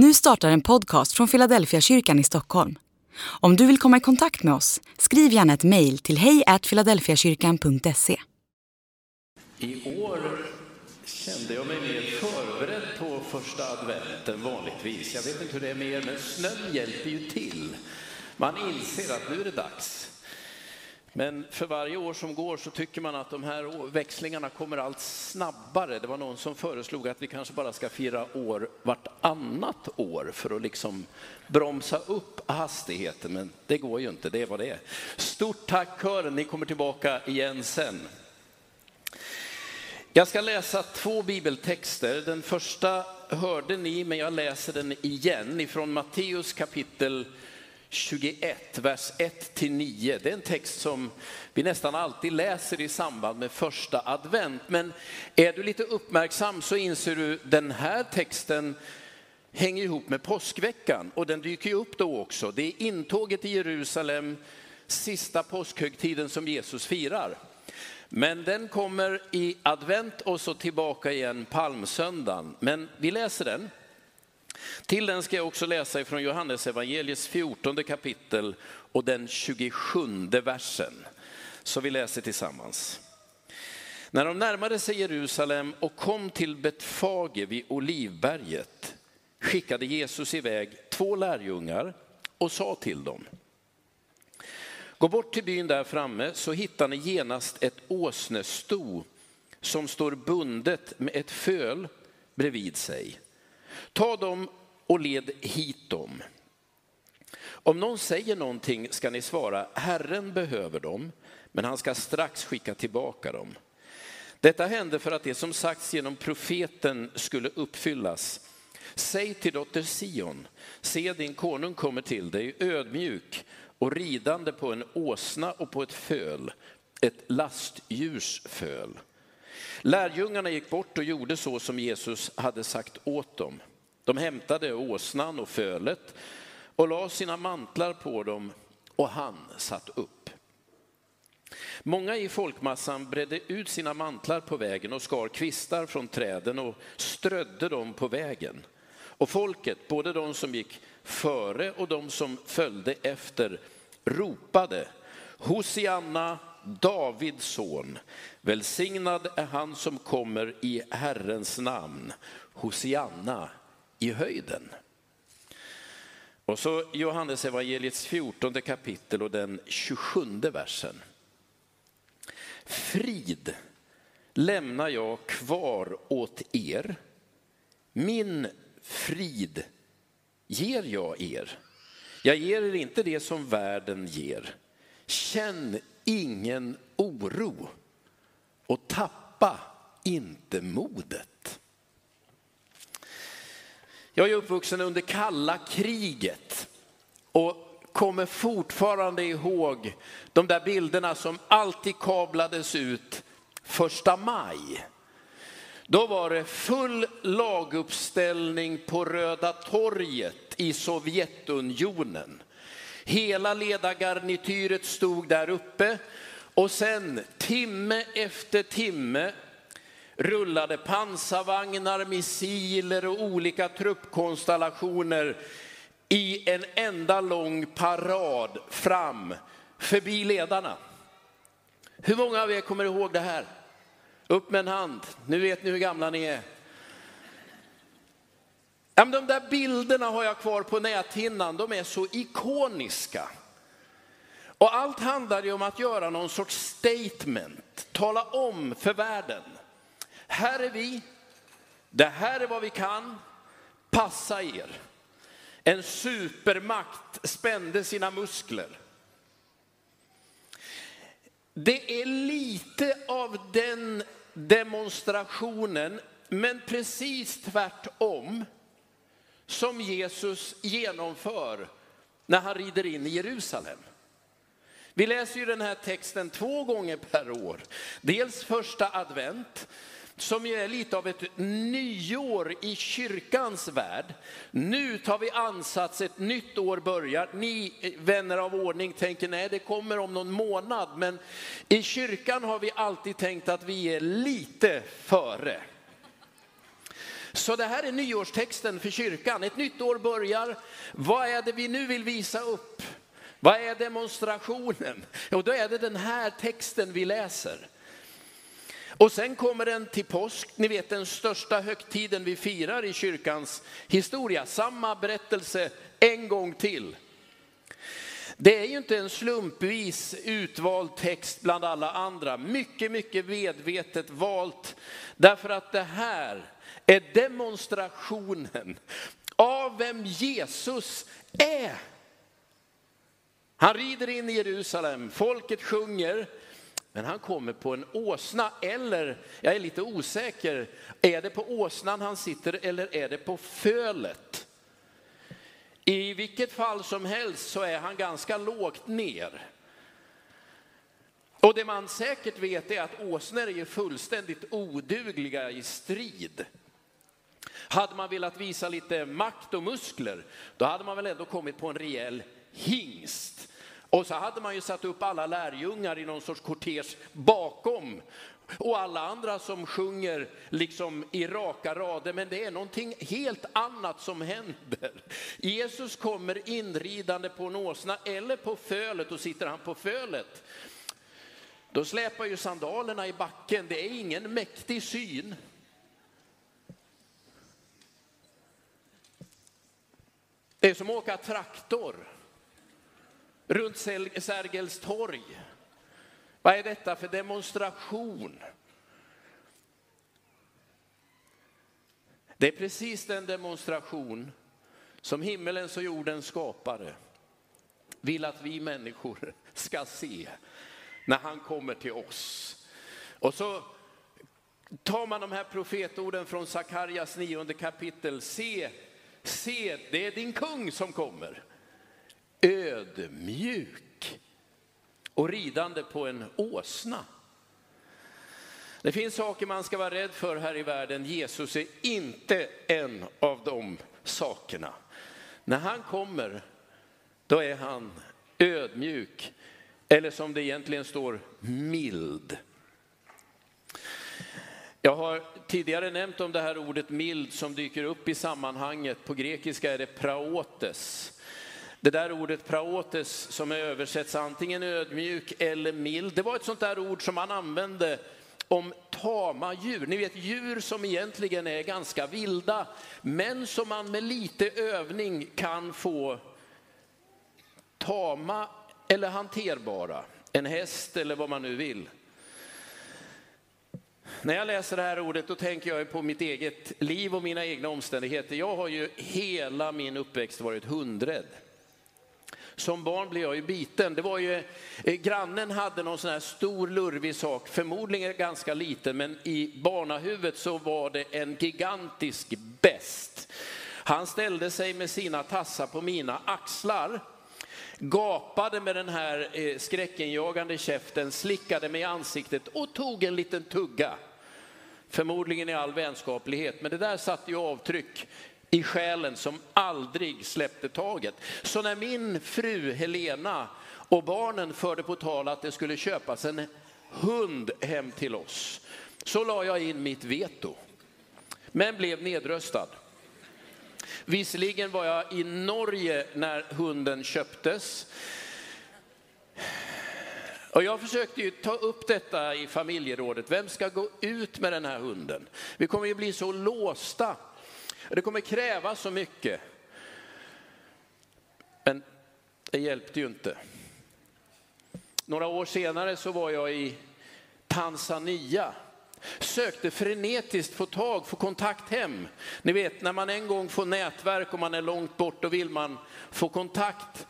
Nu startar en podcast från Philadelphia kyrkan i Stockholm. Om du vill komma i kontakt med oss, skriv gärna ett mejl till hejfiladelfiakyrkan.se. I år kände jag mig mer förberedd på första advent än vanligtvis. Jag vet inte hur det är med er, men snön hjälper ju till. Man inser att nu är det dags. Men för varje år som går så tycker man att de här växlingarna kommer allt snabbare. Det var någon som föreslog att vi kanske bara ska fira år vartannat år för att liksom bromsa upp hastigheten, men det går ju inte, det är vad det är. Stort tack kören, ni kommer tillbaka igen sen. Jag ska läsa två bibeltexter. Den första hörde ni, men jag läser den igen ifrån Matteus kapitel 21, vers 1-9. Det är en text som vi nästan alltid läser i samband med första advent. Men är du lite uppmärksam så inser du att den här texten hänger ihop med påskveckan och den dyker upp då också. Det är intåget i Jerusalem, sista påskhögtiden som Jesus firar. Men den kommer i advent och så tillbaka igen palmsöndagen. Men vi läser den. Till den ska jag också läsa ifrån Johannes evangeliets 14 kapitel och den 27 versen. Så vi läser tillsammans. När de närmade sig Jerusalem och kom till Betfage vid Olivberget skickade Jesus iväg två lärjungar och sa till dem. Gå bort till byn där framme så hittar ni genast ett åsnesto som står bundet med ett föl bredvid sig. Ta dem och led hit dem. Om någon säger någonting ska ni svara, Herren behöver dem, men han ska strax skicka tillbaka dem. Detta hände för att det som sagts genom profeten skulle uppfyllas. Säg till dotter Sion, se din konung kommer till dig ödmjuk och ridande på en åsna och på ett föl, ett lastdjurs föl. Lärjungarna gick bort och gjorde så som Jesus hade sagt åt dem. De hämtade åsnan och fölet och la sina mantlar på dem och han satt upp. Många i folkmassan bredde ut sina mantlar på vägen och skar kvistar från träden och strödde dem på vägen. Och folket, både de som gick före och de som följde efter, ropade Hosianna, Davids son, välsignad är han som kommer i Herrens namn. Hosianna i höjden. Och så Johannes evangeliets 14 kapitel och den 27 versen. Frid lämnar jag kvar åt er. Min frid ger jag er. Jag ger er inte det som världen ger. Känn ingen oro och tappa inte modet. Jag är uppvuxen under kalla kriget och kommer fortfarande ihåg de där bilderna som alltid kablades ut första maj. Då var det full laguppställning på Röda torget i Sovjetunionen. Hela ledargarnityret stod där uppe och sen timme efter timme rullade pansarvagnar, missiler och olika truppkonstellationer i en enda lång parad fram förbi ledarna. Hur många av er kommer ihåg det här? Upp med en hand, nu vet ni hur gamla ni är. de där bilderna har jag kvar på näthinnan, de är så ikoniska. Och allt handlar ju om att göra någon sorts statement, tala om för världen här är vi, det här är vad vi kan, passa er. En supermakt spände sina muskler. Det är lite av den demonstrationen, men precis tvärtom, som Jesus genomför när han rider in i Jerusalem. Vi läser ju den här texten två gånger per år. Dels första advent, som ju är lite av ett nyår i kyrkans värld. Nu tar vi ansats, ett nytt år börjar. Ni eh, vänner av ordning tänker nej, det kommer om någon månad. Men i kyrkan har vi alltid tänkt att vi är lite före. Så det här är nyårstexten för kyrkan. Ett nytt år börjar. Vad är det vi nu vill visa upp? Vad är demonstrationen? Jo, då är det den här texten vi läser. Och sen kommer den till påsk, ni vet den största högtiden vi firar i kyrkans historia. Samma berättelse en gång till. Det är ju inte en slumpvis utvald text bland alla andra. Mycket, mycket medvetet valt. Därför att det här är demonstrationen av vem Jesus är. Han rider in i Jerusalem, folket sjunger, men han kommer på en åsna, eller jag är lite osäker, är det på åsnan han sitter eller är det på fölet? I vilket fall som helst så är han ganska lågt ner. Och det man säkert vet är att åsnor är fullständigt odugliga i strid. Hade man velat visa lite makt och muskler, då hade man väl ändå kommit på en rejäl hingst. Och så hade man ju satt upp alla lärjungar i någon sorts kortege bakom och alla andra som sjunger liksom i raka rader, men det är någonting helt annat som händer. Jesus kommer inridande på en åsna eller på fölet och sitter han på fölet. Då släpar ju sandalerna i backen, det är ingen mäktig syn. Det är som att åka traktor runt Sergels torg. Vad är detta för demonstration? Det är precis den demonstration som himmelens och jordens skapare vill att vi människor ska se när han kommer till oss. Och så tar man de här profetorden från Sakarjas nionde kapitel. Se, se, det är din kung som kommer. Ödmjuk och ridande på en åsna. Det finns saker man ska vara rädd för här i världen. Jesus är inte en av de sakerna. När han kommer, då är han ödmjuk, eller som det egentligen står, mild. Jag har tidigare nämnt om det här ordet mild som dyker upp i sammanhanget. På grekiska är det praotes. Det där ordet praotes som översätts antingen ödmjuk eller mild, det var ett sånt där ord som man använde om tama djur. Ni vet djur som egentligen är ganska vilda, men som man med lite övning kan få tama eller hanterbara. En häst eller vad man nu vill. När jag läser det här ordet då tänker jag på mitt eget liv och mina egna omständigheter. Jag har ju hela min uppväxt varit hundrädd. Som barn blev jag ju biten. Det var ju, eh, grannen hade någon sån här stor lurvig sak, förmodligen ganska liten, men i barnahuvudet så var det en gigantisk bäst. Han ställde sig med sina tassar på mina axlar, gapade med den här eh, skräckenjagande käften, slickade mig i ansiktet och tog en liten tugga. Förmodligen i all vänskaplighet, men det där satte ju avtryck i själen som aldrig släppte taget. Så när min fru Helena och barnen förde på tal att det skulle köpas en hund hem till oss, så la jag in mitt veto. Men blev nedröstad. Visserligen var jag i Norge när hunden köptes. Och jag försökte ju ta upp detta i familjerådet. Vem ska gå ut med den här hunden? Vi kommer ju bli så låsta det kommer kräva så mycket. Men det hjälpte ju inte. Några år senare så var jag i Tanzania. Sökte frenetiskt få tag, få kontakt hem. Ni vet när man en gång får nätverk och man är långt bort, då vill man få kontakt.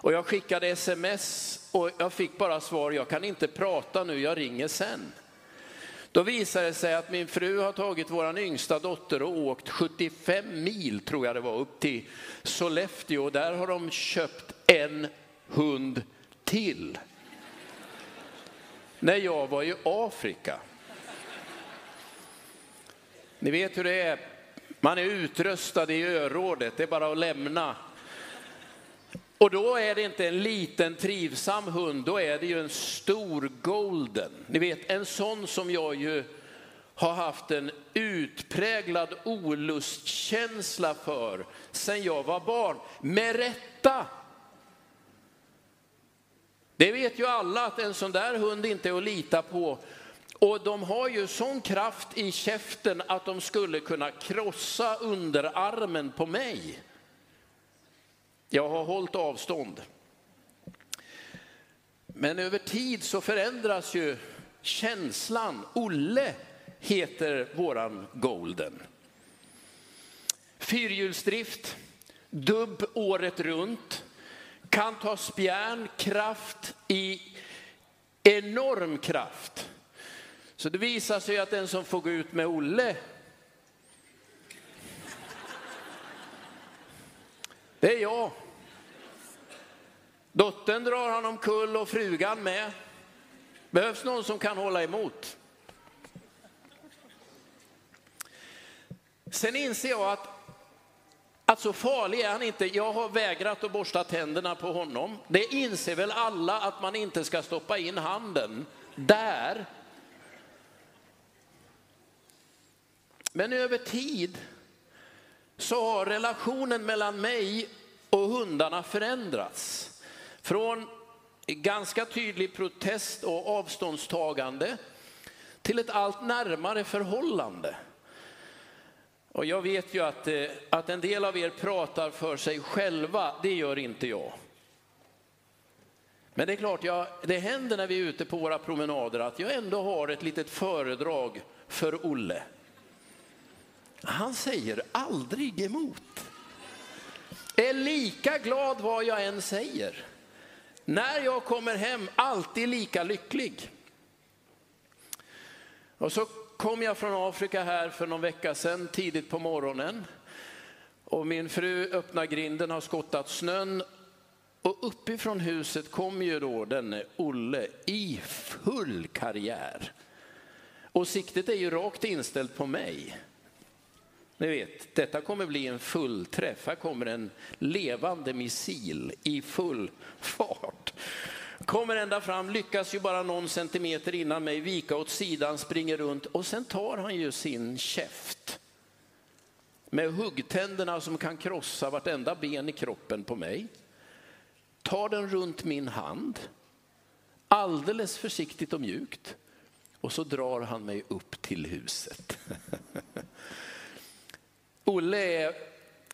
Och jag skickade sms och jag fick bara svar, jag kan inte prata nu, jag ringer sen. Då visade det sig att min fru har tagit vår yngsta dotter och åkt 75 mil, tror jag det var, upp till Sollefteå. Och där har de köpt en hund till. När jag var i Afrika. Ni vet hur det är. Man är utrustad i örådet, det är bara att lämna och då är det inte en liten trivsam hund, då är det ju en stor golden. Ni vet en sån som jag ju har haft en utpräglad olustkänsla för sen jag var barn. Med rätta. Det vet ju alla att en sån där hund inte är att lita på. Och de har ju sån kraft i käften att de skulle kunna krossa underarmen på mig. Jag har hållit avstånd. Men över tid så förändras ju känslan. Olle heter våran Golden. Fyrhjulsdrift, dubb året runt, kan ta spjärn, kraft i enorm kraft. Så det visar sig att den som får gå ut med Olle, det är jag. Dottern drar han omkull och frugan med. Behövs någon som kan hålla emot. Sen inser jag att, att så farlig är han inte. Jag har vägrat att borsta tänderna på honom. Det inser väl alla att man inte ska stoppa in handen där. Men över tid så har relationen mellan mig och hundarna förändrats. Från ganska tydlig protest och avståndstagande till ett allt närmare förhållande. Och jag vet ju att, eh, att en del av er pratar för sig själva, det gör inte jag. Men det är klart, jag, det händer när vi är ute på våra promenader att jag ändå har ett litet föredrag för Olle. Han säger aldrig emot. Är lika glad vad jag än säger. När jag kommer hem, alltid lika lycklig. Och så kom jag från Afrika här för någon vecka sedan, tidigt på morgonen. Och min fru öppnar grinden, har skottat snön. Och uppifrån huset kommer ju då denne Olle i full karriär. Och siktet är ju rakt inställt på mig. Ni vet, detta kommer bli en fullträff. Här kommer en levande missil i full fart. Kommer ända fram, lyckas ju bara någon centimeter innan mig vika åt sidan, springer runt och sen tar han ju sin käft. Med huggtänderna som kan krossa vartenda ben i kroppen på mig. Tar den runt min hand, alldeles försiktigt och mjukt. Och så drar han mig upp till huset. Olle är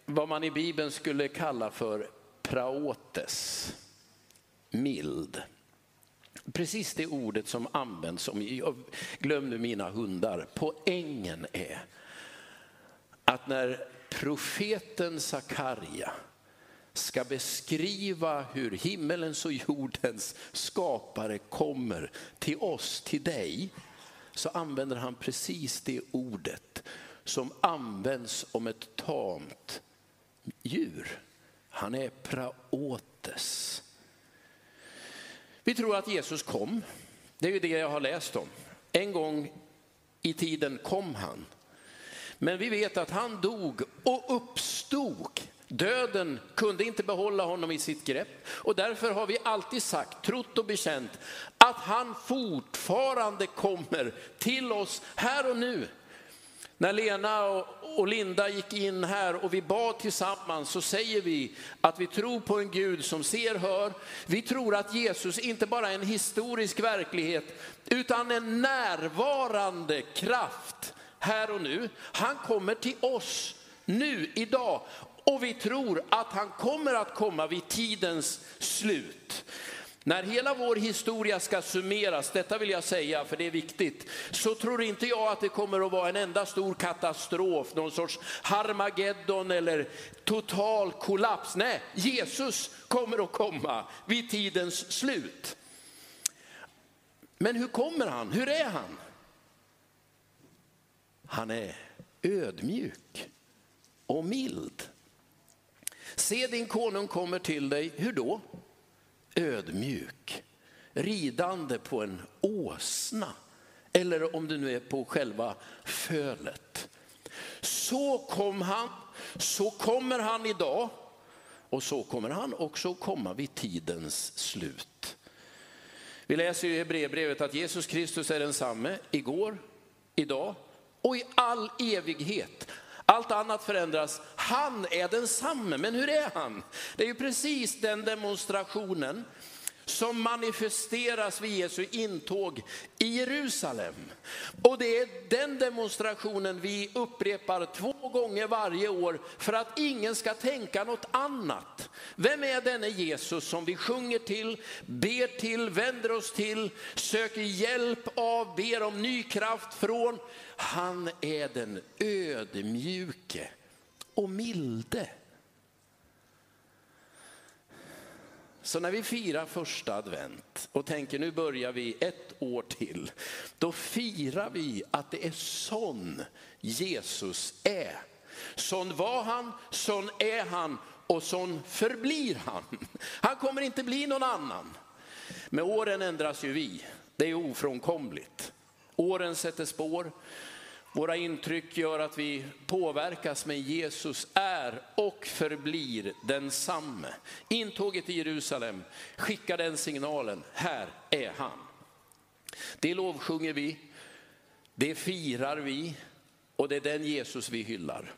vad man i Bibeln skulle kalla för praotes, mild. Precis det ordet som används om, jag glöm nu mina hundar, poängen är att när profeten Sakarja ska beskriva hur himmelens och jordens skapare kommer till oss, till dig, så använder han precis det ordet som används om ett tamt djur. Han är praotes. Vi tror att Jesus kom. Det är ju det jag har läst om. En gång i tiden kom han. Men vi vet att han dog och uppstod. Döden kunde inte behålla honom i sitt grepp och därför har vi alltid sagt, trott och bekänt att han fortfarande kommer till oss här och nu. När Lena och Linda gick in här och vi bad tillsammans så säger vi att vi tror på en Gud som ser, hör. Vi tror att Jesus inte bara är en historisk verklighet utan en närvarande kraft här och nu. Han kommer till oss nu, idag. Och vi tror att han kommer att komma vid tidens slut. När hela vår historia ska summeras, detta vill jag säga för det är viktigt, så tror inte jag att det kommer att vara en enda stor katastrof, någon sorts Harmageddon eller total kollaps. Nej, Jesus kommer att komma vid tidens slut. Men hur kommer han? Hur är han? Han är ödmjuk och mild. Se din konung kommer till dig, hur då? Ödmjuk, ridande på en åsna eller om du nu är på själva fölet. Så kom han, så kommer han idag och så kommer han också komma vid tidens slut. Vi läser i Hebreerbrevet att Jesus Kristus är densamme igår, idag och i all evighet. Allt annat förändras. Han är densamme, men hur är han? Det är ju precis den demonstrationen som manifesteras vid Jesu intåg i Jerusalem. Och det är den demonstrationen vi upprepar två gånger varje år för att ingen ska tänka något annat. Vem är denne Jesus som vi sjunger till, ber till, vänder oss till, söker hjälp av, ber om ny kraft från? Han är den ödmjuke och milde. Så när vi firar första advent och tänker nu börjar vi ett år till, då firar vi att det är sån Jesus är. Sån var han, sån är han och sån förblir han. Han kommer inte bli någon annan. Med åren ändras ju vi, det är ofrånkomligt. Åren sätter spår, våra intryck gör att vi påverkas, men Jesus är och förblir densamme. Intåget i Jerusalem skickar den signalen, här är han. Det lovsjunger vi, det firar vi och det är den Jesus vi hyllar.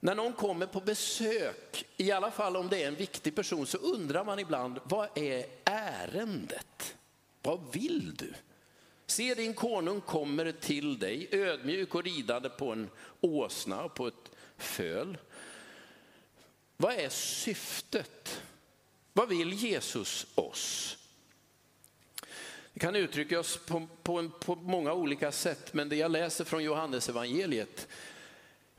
När någon kommer på besök, i alla fall om det är en viktig person, så undrar man ibland, vad är ärendet? Vad vill du? Se din konung kommer till dig ödmjuk och ridande på en åsna och på ett föl. Vad är syftet? Vad vill Jesus oss? Det kan uttrycka oss på, på, en, på många olika sätt, men det jag läser från Johannes evangeliet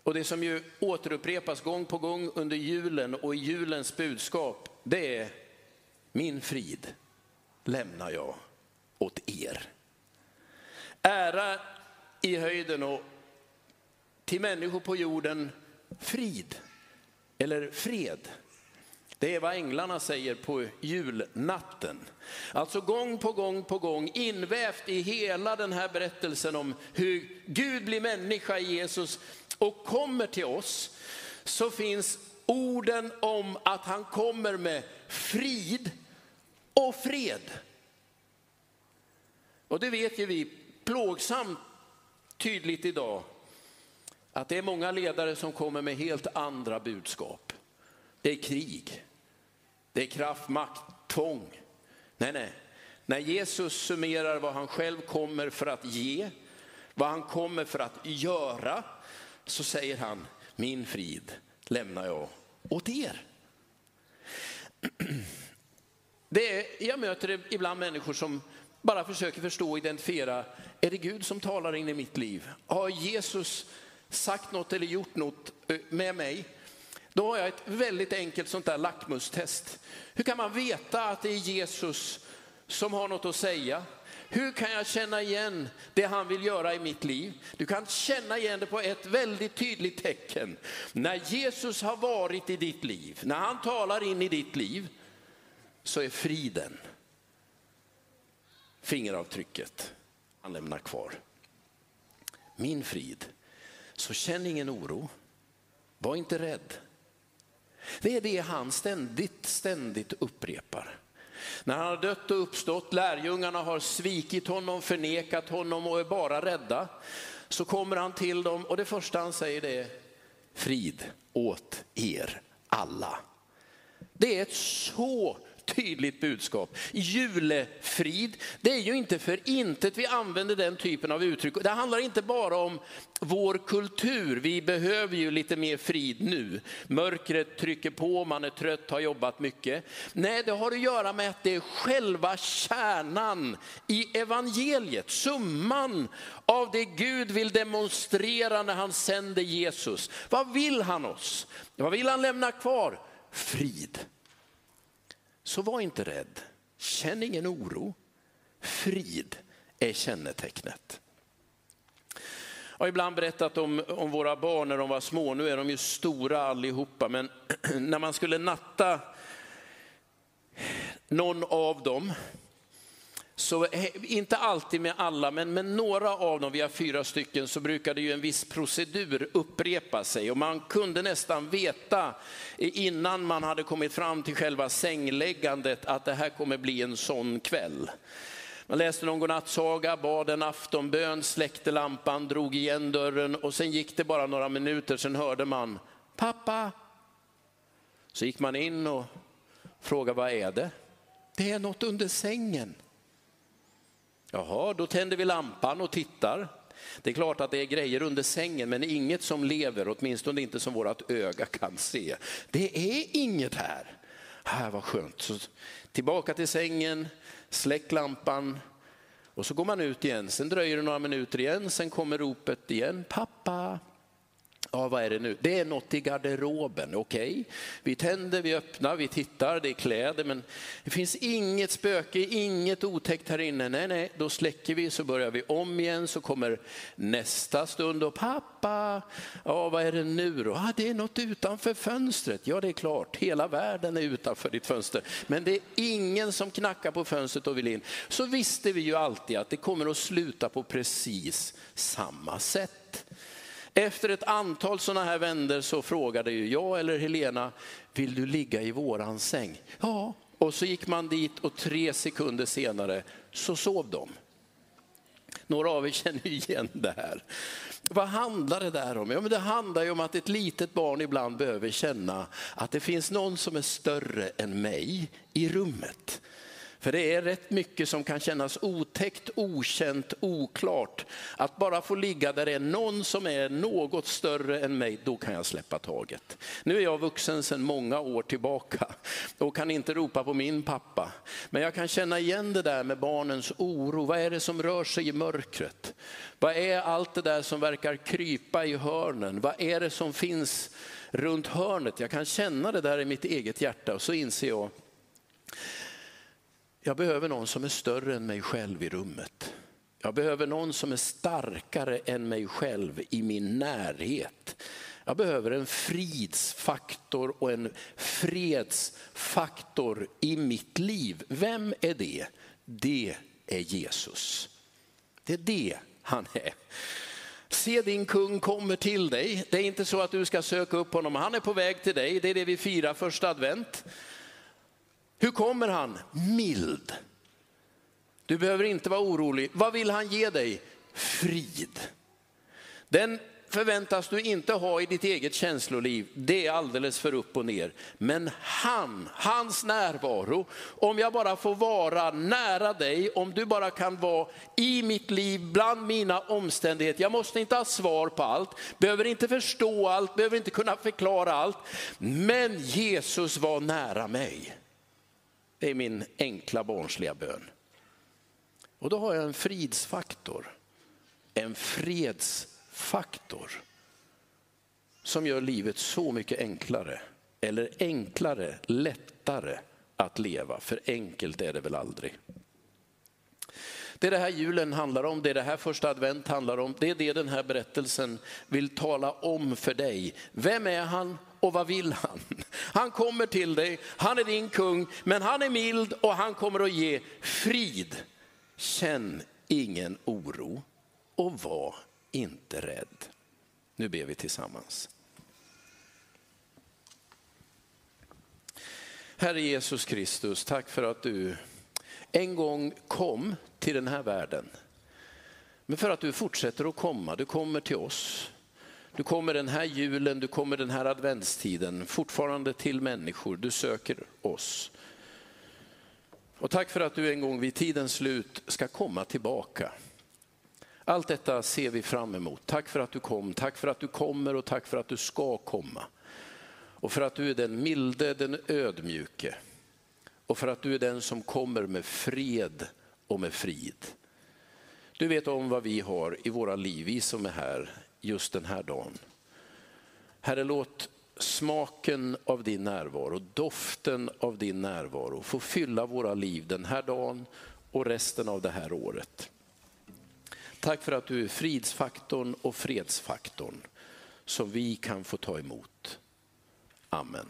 och det som ju återupprepas gång på gång under julen och i julens budskap, det är min frid lämnar jag åt er. Ära i höjden och till människor på jorden frid eller fred. Det är vad änglarna säger på julnatten. Alltså gång på gång på gång invävt i hela den här berättelsen om hur Gud blir människa i Jesus och kommer till oss så finns orden om att han kommer med frid och fred. Och det vet ju vi plågsamt tydligt idag att det är många ledare som kommer med helt andra budskap. Det är krig, det är kraft, makt, tvång. Nej, nej. När Jesus summerar vad han själv kommer för att ge, vad han kommer för att göra, så säger han, min frid lämnar jag åt er. Det är, jag möter ibland människor som bara försöker förstå och identifiera, är det Gud som talar in i mitt liv? Har Jesus sagt något eller gjort något eh, med mig? Då har jag ett väldigt enkelt sånt där lackmustest. Hur kan man veta att det är Jesus som har något att säga? Hur kan jag känna igen det han vill göra i mitt liv? Du kan känna igen det på ett väldigt tydligt tecken. När Jesus har varit i ditt liv, när han talar in i ditt liv, så är friden fingeravtrycket han lämnar kvar. Min frid. Så känn ingen oro. Var inte rädd. Det är det han ständigt, ständigt upprepar. När han har dött och uppstått, lärjungarna har svikit honom, förnekat honom och är bara rädda. Så kommer han till dem och det första han säger är frid åt er alla. Det är ett så tydligt budskap. Julefrid, det är ju inte för intet vi använder den typen av uttryck. Det handlar inte bara om vår kultur, vi behöver ju lite mer frid nu. Mörkret trycker på, man är trött, har jobbat mycket. Nej, det har att göra med att det är själva kärnan i evangeliet, summan av det Gud vill demonstrera när han sänder Jesus. Vad vill han oss? Vad vill han lämna kvar? Frid. Så var inte rädd, känn ingen oro. Frid är kännetecknet. Jag har ibland berättat om, om våra barn när de var små, nu är de ju stora allihopa, men när man skulle natta någon av dem så inte alltid med alla, men med några av dem, vi har fyra stycken, så brukade ju en viss procedur upprepa sig. Och man kunde nästan veta innan man hade kommit fram till själva sängläggandet att det här kommer bli en sån kväll. Man läste någon godnattsaga, bad en aftonbön, släckte lampan, drog igen dörren och sen gick det bara några minuter, sen hörde man pappa. Så gick man in och frågade vad är det? Det är något under sängen. Jaha, då tänder vi lampan och tittar. Det är klart att det är grejer under sängen, men inget som lever, åtminstone inte som vårt öga kan se. Det är inget här. Här var skönt. Så tillbaka till sängen, släck lampan och så går man ut igen. Sen dröjer det några minuter igen, sen kommer ropet igen. Pappa, Ja, vad är det nu? Det är något i garderoben, okej. Okay. Vi tänder, vi öppnar, vi tittar, det är kläder, men det finns inget spöke, inget otäckt här inne. Nej, nej, då släcker vi, så börjar vi om igen, så kommer nästa stund och pappa, ja, vad är det nu då? Ah, det är något utanför fönstret. Ja, det är klart, hela världen är utanför ditt fönster, men det är ingen som knackar på fönstret och vill in. Så visste vi ju alltid att det kommer att sluta på precis samma sätt. Efter ett antal sådana här vänder så frågade jag eller Helena, vill du ligga i våran säng? Ja, och så gick man dit och tre sekunder senare så sov de. Några av er känner igen det här. Vad handlar det där om? Ja, men det handlar ju om att ett litet barn ibland behöver känna att det finns någon som är större än mig i rummet. För det är rätt mycket som kan kännas otäckt, okänt, oklart. Att bara få ligga där det är någon som är något större än mig, då kan jag släppa taget. Nu är jag vuxen sedan många år tillbaka och kan inte ropa på min pappa. Men jag kan känna igen det där med barnens oro. Vad är det som rör sig i mörkret? Vad är allt det där som verkar krypa i hörnen? Vad är det som finns runt hörnet? Jag kan känna det där i mitt eget hjärta och så inser jag jag behöver någon som är större än mig själv i rummet. Jag behöver någon som är starkare än mig själv i min närhet. Jag behöver en fridsfaktor och en fredsfaktor i mitt liv. Vem är det? Det är Jesus. Det är det han är. Se din kung kommer till dig. Det är inte så att du ska söka upp honom, han är på väg till dig. Det är det vi firar första advent. Hur kommer han? Mild. Du behöver inte vara orolig. Vad vill han ge dig? Frid. Den förväntas du inte ha i ditt eget känsloliv. Det är alldeles för upp och ner. Men han, hans närvaro, om jag bara får vara nära dig, om du bara kan vara i mitt liv, bland mina omständigheter. Jag måste inte ha svar på allt, behöver inte förstå allt, behöver inte kunna förklara allt. Men Jesus var nära mig. Det är min enkla barnsliga bön. Och då har jag en fridsfaktor. En fredsfaktor som gör livet så mycket enklare. Eller enklare, lättare att leva. För enkelt är det väl aldrig. Det är det här julen handlar om, det är det här första advent handlar om. Det är det den här berättelsen vill tala om för dig. Vem är han och vad vill han? Han kommer till dig, han är din kung, men han är mild och han kommer att ge frid. Känn ingen oro och var inte rädd. Nu ber vi tillsammans. Herre Jesus Kristus, tack för att du en gång kom till den här världen. Men för att du fortsätter att komma, du kommer till oss. Du kommer den här julen, du kommer den här adventstiden fortfarande till människor, du söker oss. Och tack för att du en gång vid tidens slut ska komma tillbaka. Allt detta ser vi fram emot. Tack för att du kom, tack för att du kommer och tack för att du ska komma. Och för att du är den milde, den ödmjuke. Och för att du är den som kommer med fred och med frid. Du vet om vad vi har i våra liv, vi som är här just den här dagen. Herre, låt smaken av din närvaro, doften av din närvaro få fylla våra liv den här dagen och resten av det här året. Tack för att du är fridsfaktorn och fredsfaktorn som vi kan få ta emot. Amen.